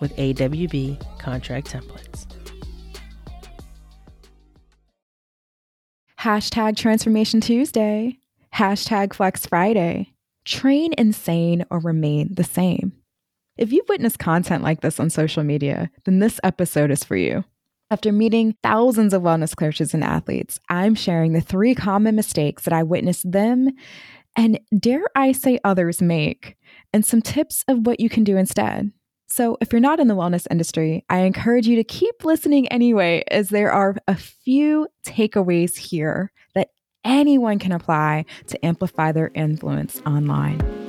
with AWB contract templates. Hashtag Transformation Tuesday. Hashtag Flex Friday. Train insane or remain the same. If you've witnessed content like this on social media, then this episode is for you. After meeting thousands of wellness coaches and athletes, I'm sharing the three common mistakes that I witnessed them and dare I say others make, and some tips of what you can do instead. So, if you're not in the wellness industry, I encourage you to keep listening anyway, as there are a few takeaways here that anyone can apply to amplify their influence online.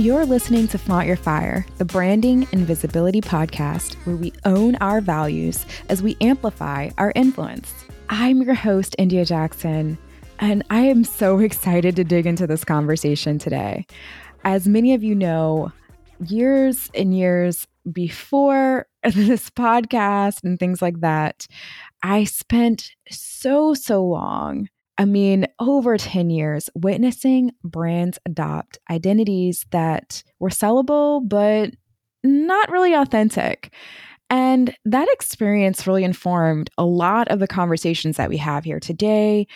You're listening to Flaunt Your Fire, the branding and visibility podcast where we own our values as we amplify our influence. I'm your host, India Jackson, and I am so excited to dig into this conversation today. As many of you know, years and years before this podcast and things like that, I spent so, so long I mean, over 10 years, witnessing brands adopt identities that were sellable, but not really authentic. And that experience really informed a lot of the conversations that we have here today,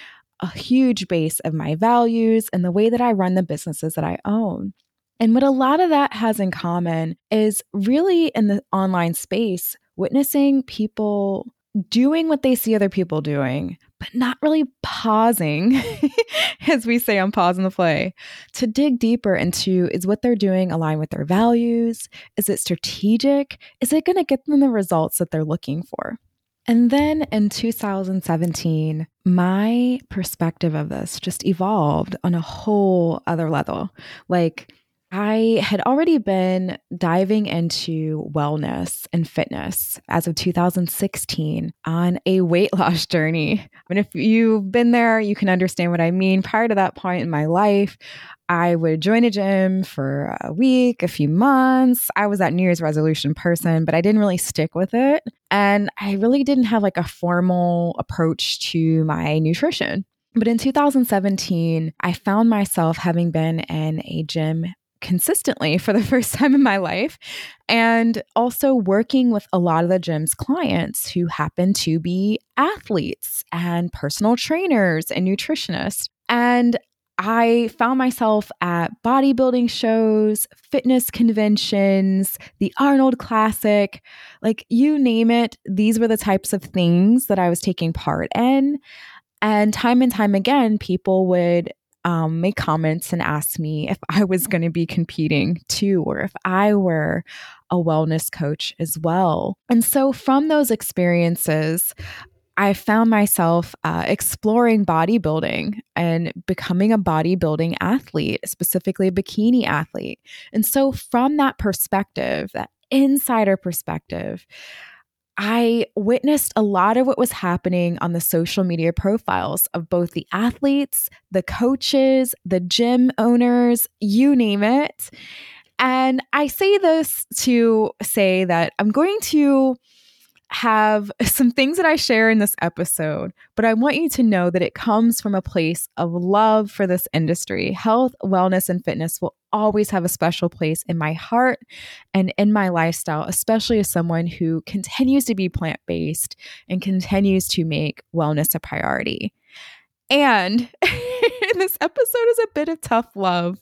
a huge base of my values and the way that I run the businesses that I own. And what a lot of that has in common is really in the online space, witnessing people doing what they see other people doing, but not really pausing, as we say on Pause on the Play, to dig deeper into is what they're doing align with their values? Is it strategic? Is it going to get them the results that they're looking for? And then in 2017, my perspective of this just evolved on a whole other level. Like, I had already been diving into wellness and fitness as of 2016 on a weight loss journey. And if you've been there, you can understand what I mean. Prior to that point in my life, I would join a gym for a week, a few months. I was that New Year's resolution person, but I didn't really stick with it. And I really didn't have like a formal approach to my nutrition. But in 2017, I found myself having been in a gym consistently for the first time in my life. And also working with a lot of the gym's clients who happen to be athletes and personal trainers and nutritionists. And I found myself at bodybuilding shows, fitness conventions, the Arnold Classic, like you name it. These were the types of things that I was taking part in. And time and time again, people would um, make comments and ask me if I was going to be competing too, or if I were a wellness coach as well. And so, from those experiences, I found myself uh, exploring bodybuilding and becoming a bodybuilding athlete, specifically a bikini athlete. And so, from that perspective, that insider perspective, I witnessed a lot of what was happening on the social media profiles of both the athletes, the coaches, the gym owners, you name it. And I say this to say that I'm going to have some things that I share in this episode, but I want you to know that it comes from a place of love for this industry. Health, wellness, and fitness will always have a special place in my heart and in my lifestyle, especially as someone who continues to be plant based and continues to make wellness a priority. And this episode is a bit of tough love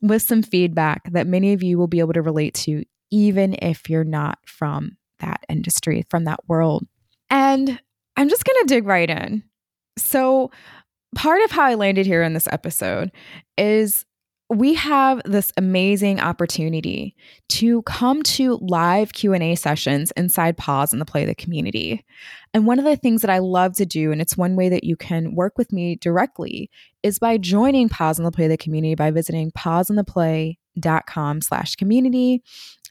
with some feedback that many of you will be able to relate to, even if you're not from that industry, from that world. And I'm just going to dig right in. So, part of how I landed here in this episode is we have this amazing opportunity to come to live q&a sessions inside Pause on the Play the community and one of the things that i love to do and it's one way that you can work with me directly is by joining Pause on the Play the community by visiting pauseontheplay.com slash community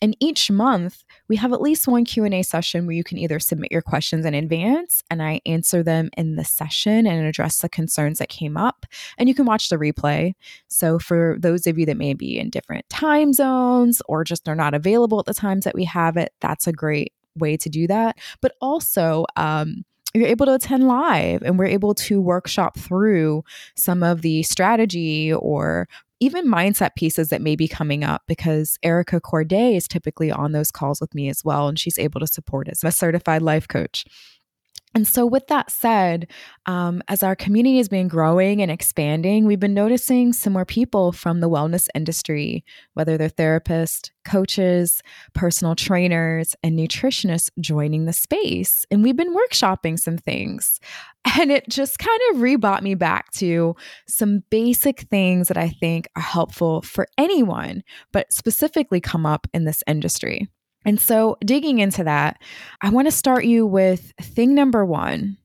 and each month, we have at least one Q&A session where you can either submit your questions in advance and I answer them in the session and address the concerns that came up, and you can watch the replay. So for those of you that may be in different time zones or just are not available at the times that we have it, that's a great way to do that. But also, um, you're able to attend live and we're able to workshop through some of the strategy or even mindset pieces that may be coming up because Erica Courdae is typically on those calls with me as well. And she's able to support as a certified life coach. And so, with that said, um, as our community has been growing and expanding, we've been noticing some more people from the wellness industry, whether they're therapists, coaches, personal trainers, and nutritionists joining the space. And we've been workshopping some things. And it just kind of rebought me back to some basic things that I think are helpful for anyone, but specifically come up in this industry. And so, digging into that, I want to start you with thing number one.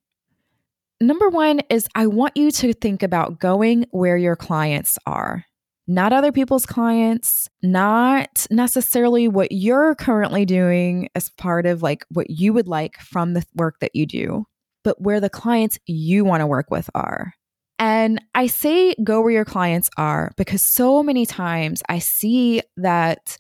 Number one is I want you to think about going where your clients are, not other people's clients, not necessarily what you're currently doing as part of like what you would like from the work that you do, but where the clients you want to work with are. And I say go where your clients are because so many times I see that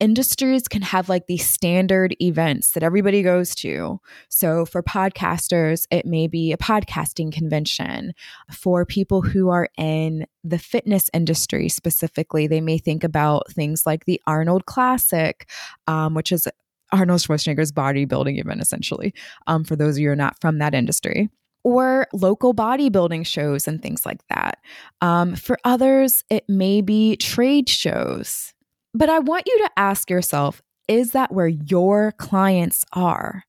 industries can have like these standard events that everybody goes to. So for podcasters, it may be a podcasting convention. For people who are in the fitness industry specifically, they may think about things like the Arnold Classic, um, which is Arnold Schwarzenegger's bodybuilding event, essentially, um, for those of you who are not from that industry or local bodybuilding shows and things like that. Um, for others, it may be trade shows. But I want you to ask yourself is that where your clients are?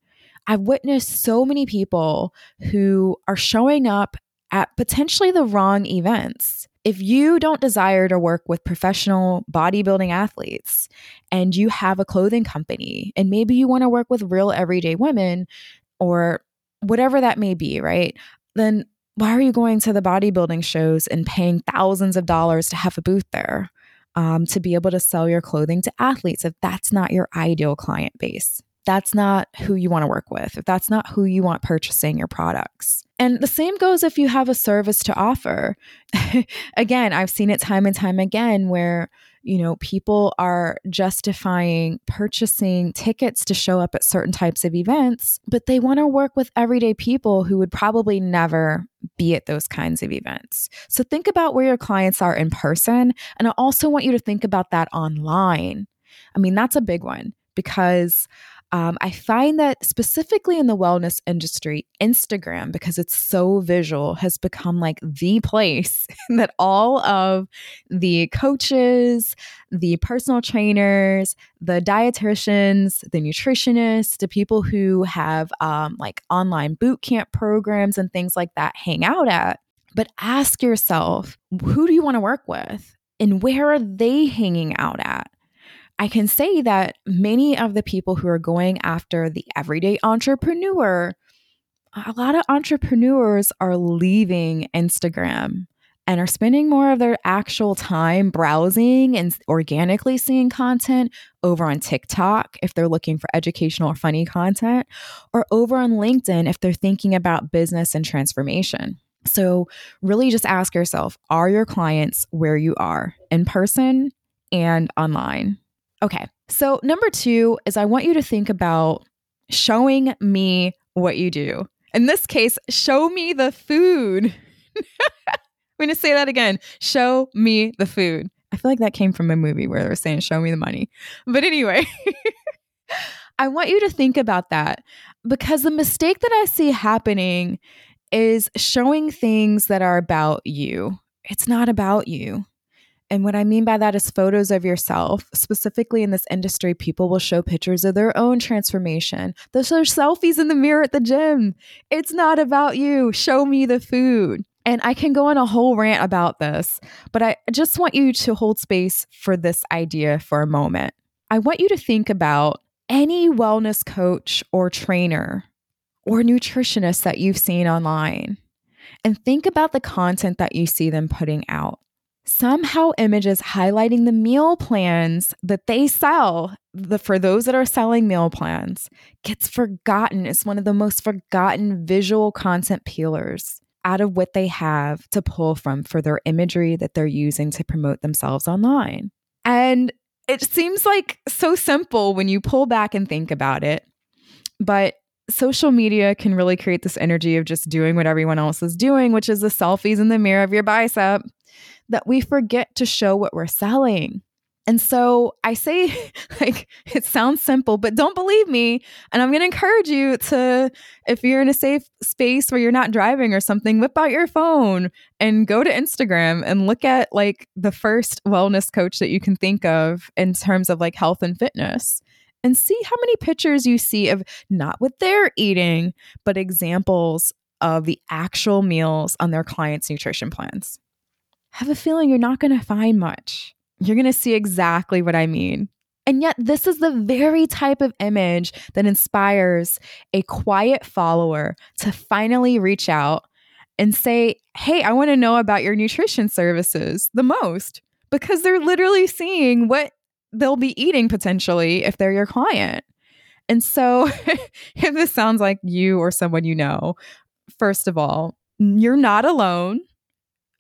I've witnessed so many people who are showing up at potentially the wrong events. If you don't desire to work with professional bodybuilding athletes and you have a clothing company and maybe you want to work with real everyday women or whatever that may be, right? Then why are you going to the bodybuilding shows and paying thousands of dollars to have a booth there? Um, to be able to sell your clothing to athletes if that's not your ideal client base. That's not who you want to work with, if that's not who you want purchasing your products. And the same goes if you have a service to offer. again, I've seen it time and time again where you know, people are justifying purchasing tickets to show up at certain types of events, but they want to work with everyday people who would probably never be at those kinds of events. So think about where your clients are in person. And I also want you to think about that online. I mean, that's a big one because um, I find that specifically in the wellness industry, Instagram, because it's so visual, has become like the place that all of the coaches, the personal trainers, the dietitians, the nutritionists, the people who have um, like online boot camp programs and things like that hang out at. But ask yourself, who do you want to work with? And where are they hanging out at? I can say that many of the people who are going after the everyday entrepreneur, a lot of entrepreneurs are leaving Instagram and are spending more of their actual time browsing and organically seeing content over on TikTok if they're looking for educational or funny content, or over on LinkedIn if they're thinking about business and transformation. So, really just ask yourself are your clients where you are in person and online? Okay. So, number two is I want you to think about showing me what you do. In this case, show me the food. I'm going to say that again. Show me the food. I feel like that came from a movie where they were saying, show me the money. But anyway, I want you to think about that because the mistake that I see happening is showing things that are about you. It's not about you. And what I mean by that is photos of yourself. Specifically in this industry, people will show pictures of their own transformation. They'll show selfies in the mirror at the gym. It's not about you. Show me the food. And I can go on a whole rant about this, but I just want you to hold space for this idea for a moment. I want you to think about any wellness coach or trainer or nutritionist that you've seen online and think about the content that you see them putting out somehow images highlighting the meal plans that they sell the for those that are selling meal plans. Gets forgotten. It's one of the most forgotten visual content peelers out of what they have to pull from for their imagery that they're using to promote themselves online. And it seems like so simple when you pull back and think about it but social media can really create this energy of just doing what everyone else is doing, which is the selfies in the mirror of your bicep that we forget to show what we're selling. And so I say, like, it sounds simple, but don't believe me. And I'm going to encourage you to, if you're in a safe space where you're not driving or something, whip out your phone and go to Instagram and look at like the first wellness coach that you can think of in terms of like health and fitness and see how many pictures you see of not what they're eating, but examples of the actual meals on their clients' nutrition plans have a feeling you're not going to find much. You're going to see exactly what I mean. And yet, this is the very type of image that inspires a quiet follower to finally reach out and say, Hey, I want to know about your nutrition services the most because they're literally seeing what they'll be eating potentially if they're your client. And so, if this sounds like you or someone you know, first of all, you're not alone.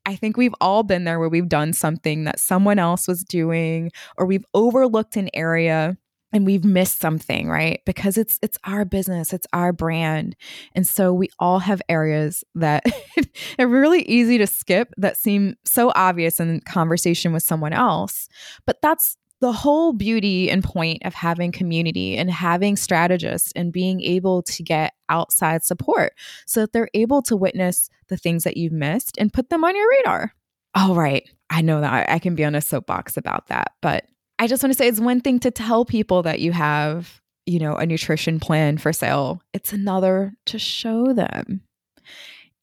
I think we've all been there where we've done something that someone else was doing or we've overlooked an area and we've missed something, right? Because it's it's our business, it's our brand. And so we all have areas that are really easy to skip that seem so obvious in conversation with someone else. But that's the whole beauty and point of having community and having strategists and being able to get outside support so that they're able to witness the things that you've missed and put them on your radar. All right. I know that I can be on a soapbox about that, but I just want to say it's one thing to tell people that you have, you know, a nutrition plan for sale. It's another to show them.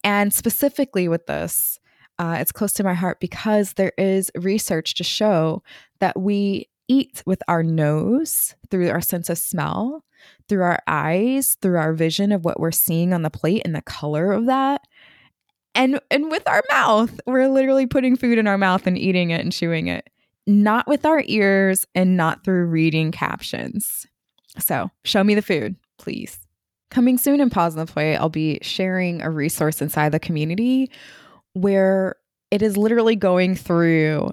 And specifically with this, uh, it's close to my heart because there is research to show that we eat with our nose through our sense of smell, through our eyes, through our vision of what we're seeing on the plate and the color of that. And and with our mouth, we're literally putting food in our mouth and eating it and chewing it. Not with our ears and not through reading captions. So, show me the food, please. Coming soon in Positive Way, I'll be sharing a resource inside the community where it is literally going through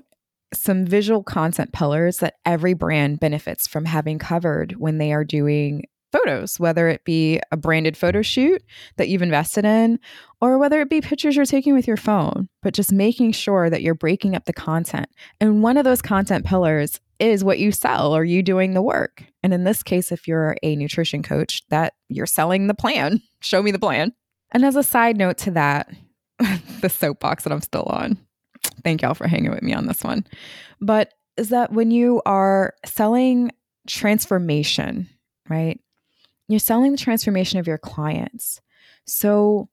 some visual content pillars that every brand benefits from having covered when they are doing photos, whether it be a branded photo shoot that you've invested in, or whether it be pictures you're taking with your phone, but just making sure that you're breaking up the content. And one of those content pillars is what you sell or you doing the work. And in this case, if you're a nutrition coach, that you're selling the plan. Show me the plan. And as a side note to that, the soapbox that I'm still on. Thank y'all for hanging with me on this one. But is that when you are selling transformation, right? You're selling the transformation of your clients. So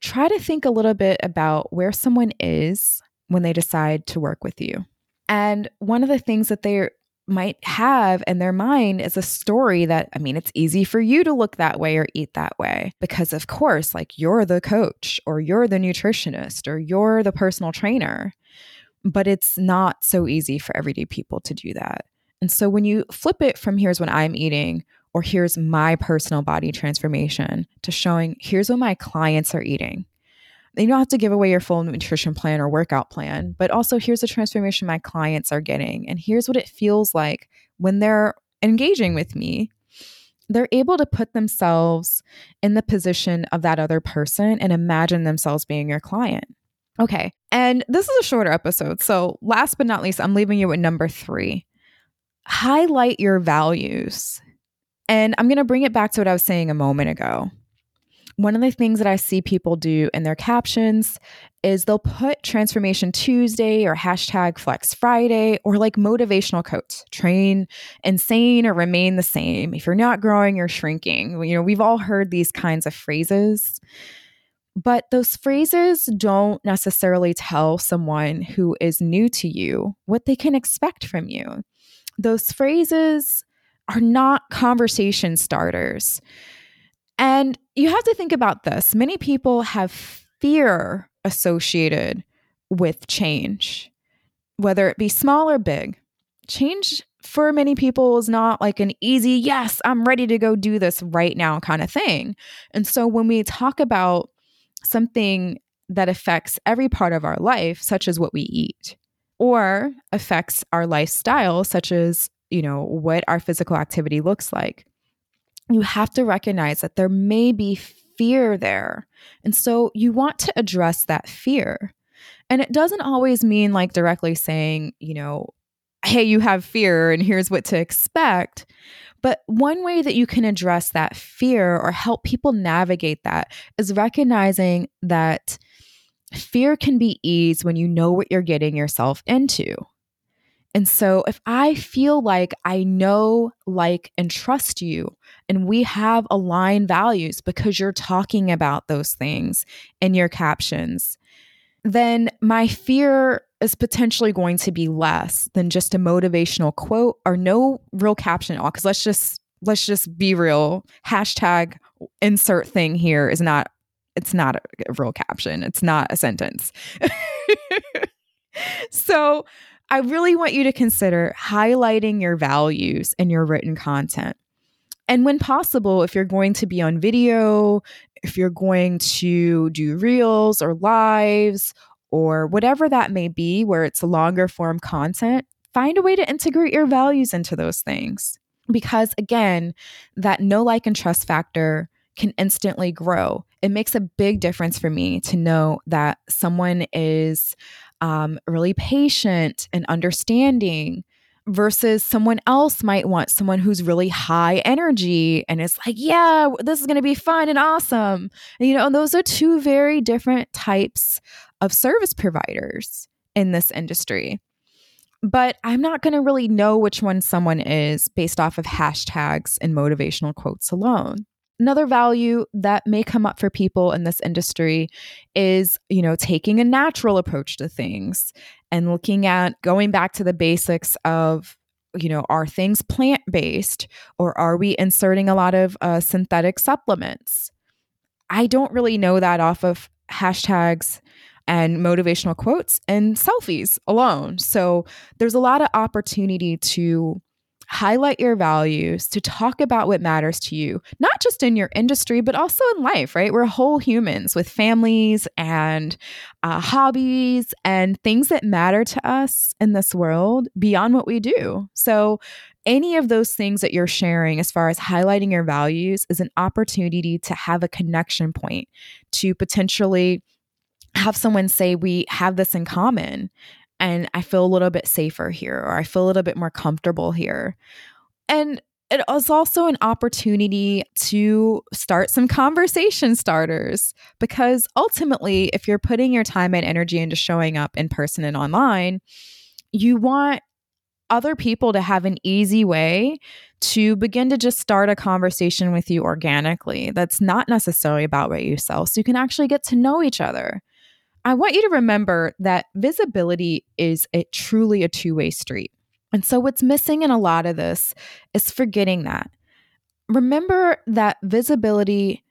try to think a little bit about where someone is when they decide to work with you. And one of the things that they might have in their mind is a story that, I mean, it's easy for you to look that way or eat that way because, of course, like you're the coach or you're the nutritionist or you're the personal trainer. But it's not so easy for everyday people to do that. And so when you flip it from here's what I'm eating or here's my personal body transformation to showing here's what my clients are eating you don't have to give away your full nutrition plan or workout plan, but also here's the transformation my clients are getting. And here's what it feels like when they're engaging with me. they're able to put themselves in the position of that other person and imagine themselves being your client. Okay. And this is a shorter episode. So, last but not least, I'm leaving you with number three highlight your values. And I'm going to bring it back to what I was saying a moment ago. One of the things that I see people do in their captions is they'll put Transformation Tuesday or hashtag Flex Friday or like motivational quotes train insane or remain the same. If you're not growing, you're shrinking. You know, we've all heard these kinds of phrases. But those phrases don't necessarily tell someone who is new to you what they can expect from you. Those phrases are not conversation starters. And you have to think about this. Many people have fear associated with change, whether it be small or big. Change for many people is not like an easy, yes, I'm ready to go do this right now kind of thing. And so when we talk about something that affects every part of our life, such as what we eat, or affects our lifestyle, such as, you know, what our physical activity looks like, you have to recognize that there may be fear there. And so you want to address that fear. And it doesn't always mean like directly saying, you know, hey, you have fear and here's what to expect. But one way that you can address that fear or help people navigate that is recognizing that fear can be eased when you know what you're getting yourself into. And so, if I feel like I know, like, and trust you, and we have aligned values because you're talking about those things in your captions, then my fear is potentially going to be less than just a motivational quote or no real caption at all. Because let's just let's just be real. Hashtag insert thing here is not it's not a real caption. It's not a sentence. so I really want you to consider highlighting your values in your written content. And when possible, if you're going to be on video, if you're going to do reels or lives or whatever that may be, where it's longer form content, find a way to integrate your values into those things. Because again, that no like, and trust factor can instantly grow. It makes a big difference for me to know that someone is um, really patient and understanding versus someone else might want someone who's really high energy and it's like, yeah, this is going to be fun and awesome. You know, those are two very different types of service providers in this industry. But I'm not going to really know which one someone is based off of hashtags and motivational quotes alone. Another value that may come up for people in this industry is, you know, taking a natural approach to things and looking at going back to the basics of you know, are things plant based or are we inserting a lot of uh, synthetic supplements? I don't really know that off of hashtags and motivational quotes and selfies alone. So there's a lot of opportunity to highlight your values, to talk about what matters to you, not just in your industry, but also in life, right? We're whole humans with families and uh, hobbies and things that matter to us in this world beyond what we do. So, any of those things that you're sharing as far as highlighting your values is an opportunity to have a connection point to potentially have someone say we have this in common and I feel a little bit safer here or I feel a little bit more comfortable here. And it is also an opportunity to start some conversation starters because ultimately, if you're putting your time and energy into showing up in person and online, you want other people to have an easy way to begin to just start a conversation with you organically. That's not necessarily about what you sell. So you can actually get to know each other. I want you to remember that visibility is a, truly a two way street. And so, what's missing in a lot of this is forgetting that. Remember that visibility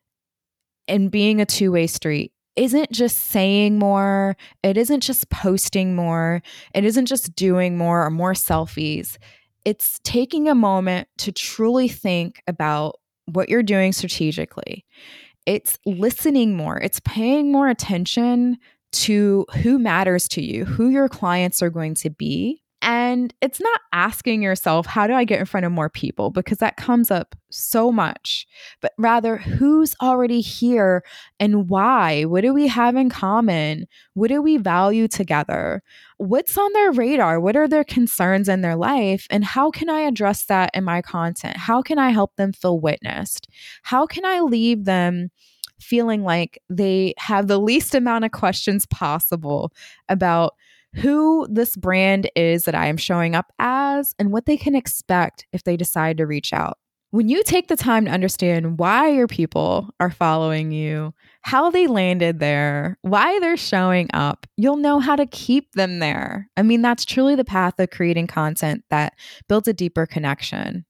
and being a two way street isn't just saying more, it isn't just posting more, it isn't just doing more or more selfies. It's taking a moment to truly think about what you're doing strategically. It's listening more, it's paying more attention to who matters to you, who your clients are going to be, And it's not asking yourself, how do I get in front of more people? Because that comes up so much, but rather, who's already here and why? What do we have in common? What do we value together? What's on their radar? What are their concerns in their life? And how can I address that in my content? How can I help them feel witnessed? How can I leave them? Feeling like they have the least amount of questions possible about who this brand is that I am showing up as and what they can expect if they decide to reach out. When you take the time to understand why your people are following you, how they landed there, why they're showing up, you'll know how to keep them there. I mean, that's truly the path of creating content that builds a deeper connection.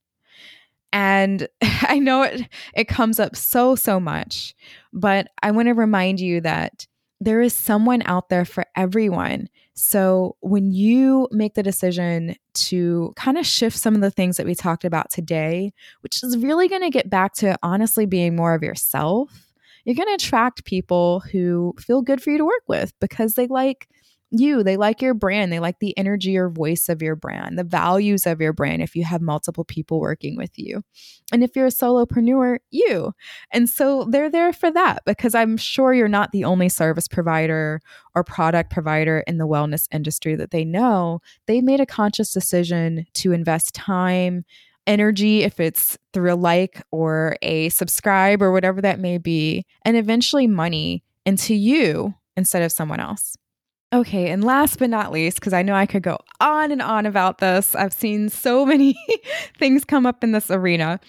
And I know it it comes up so so much, but I want to remind you that there is someone out there for everyone. So when you make the decision to kind of shift some of the things that we talked about today, which is really going to get back to honestly being more of yourself, you're going to attract people who feel good for you to work with because they like you. They like your brand. They like the energy or voice of your brand, the values of your brand if you have multiple people working with you. And if you're a solopreneur, you. And so they're there for that because I'm sure you're not the only service provider or product provider in the wellness industry that they know. They made a conscious decision to invest time, energy, if it's through a like or a subscribe or whatever that may be, and eventually money into you instead of someone else. Okay, and last but not least, because I know I could go on and on about this, I've seen so many things come up in this arena,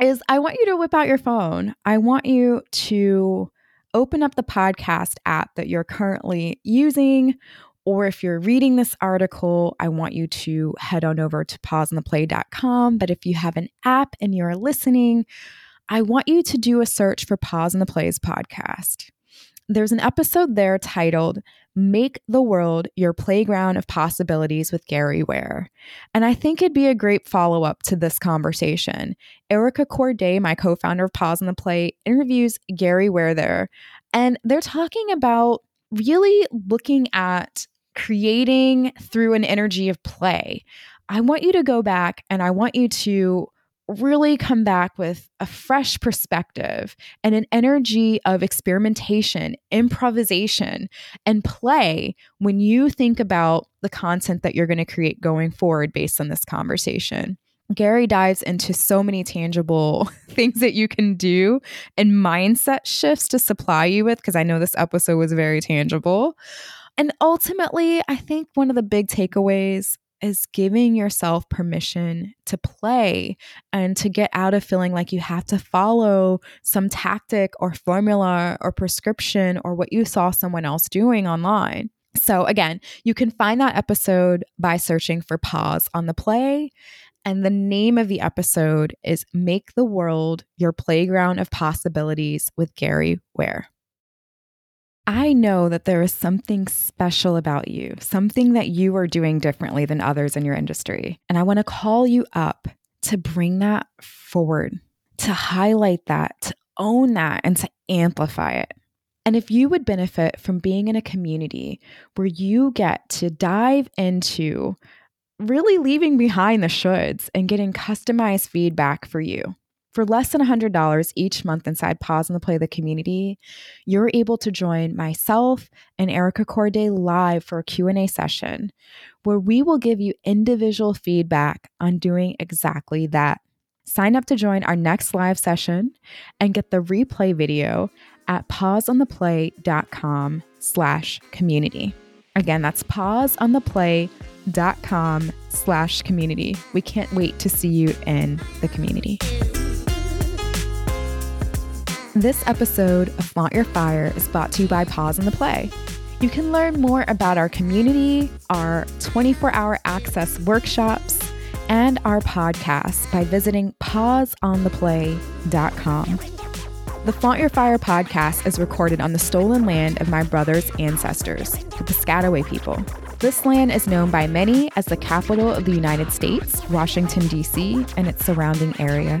is I want you to whip out your phone. I want you to open up the podcast app that you're currently using. Or if you're reading this article, I want you to head on over to pauseontheplay.com. But if you have an app and you're listening, I want you to do a search for Pause on the Plays podcast. There's an episode there titled Make the World Your Playground of Possibilities with Gary Ware. And I think it'd be a great follow up to this conversation. Erica Courdae, my co founder of Pause on the Play, interviews Gary Ware there. And they're talking about really looking at creating through an energy of play. I want you to go back and I want you to really come back with a fresh perspective and an energy of experimentation, improvisation, and play when you think about the content that you're going to create going forward based on this conversation. Gary dives into so many tangible things that you can do and mindset shifts to supply you with, because I know this episode was very tangible. And ultimately, I think one of the big takeaways is giving yourself permission to play and to get out of feeling like you have to follow some tactic or formula or prescription or what you saw someone else doing online. So, again, you can find that episode by searching for Pause on the Play. And the name of the episode is Make the World Your Playground of Possibilities with Gary Ware. I know that there is something special about you, something that you are doing differently than others in your industry. And I want to call you up to bring that forward, to highlight that, to own that, and to amplify it. And if you would benefit from being in a community where you get to dive into really leaving behind the shoulds and getting customized feedback for you, for less than $100 each month inside Pause on the Play the community, you're able to join myself and Erica Courdae live for a Q&A session where we will give you individual feedback on doing exactly that. Sign up to join our next live session and get the replay video at pauseontheplay.com slash community. Again, that's pauseontheplay.com slash community. We can't wait to see you in the community. This episode of Flaunt Your Fire is brought to you by Pause on the Play. You can learn more about our community, our 24 hour access workshops, and our podcast by visiting pauseontheplay.com. The Flaunt Your Fire podcast is recorded on the stolen land of my brother's ancestors, the Piscataway people. This land is known by many as the capital of the United States, Washington, D.C., and its surrounding area.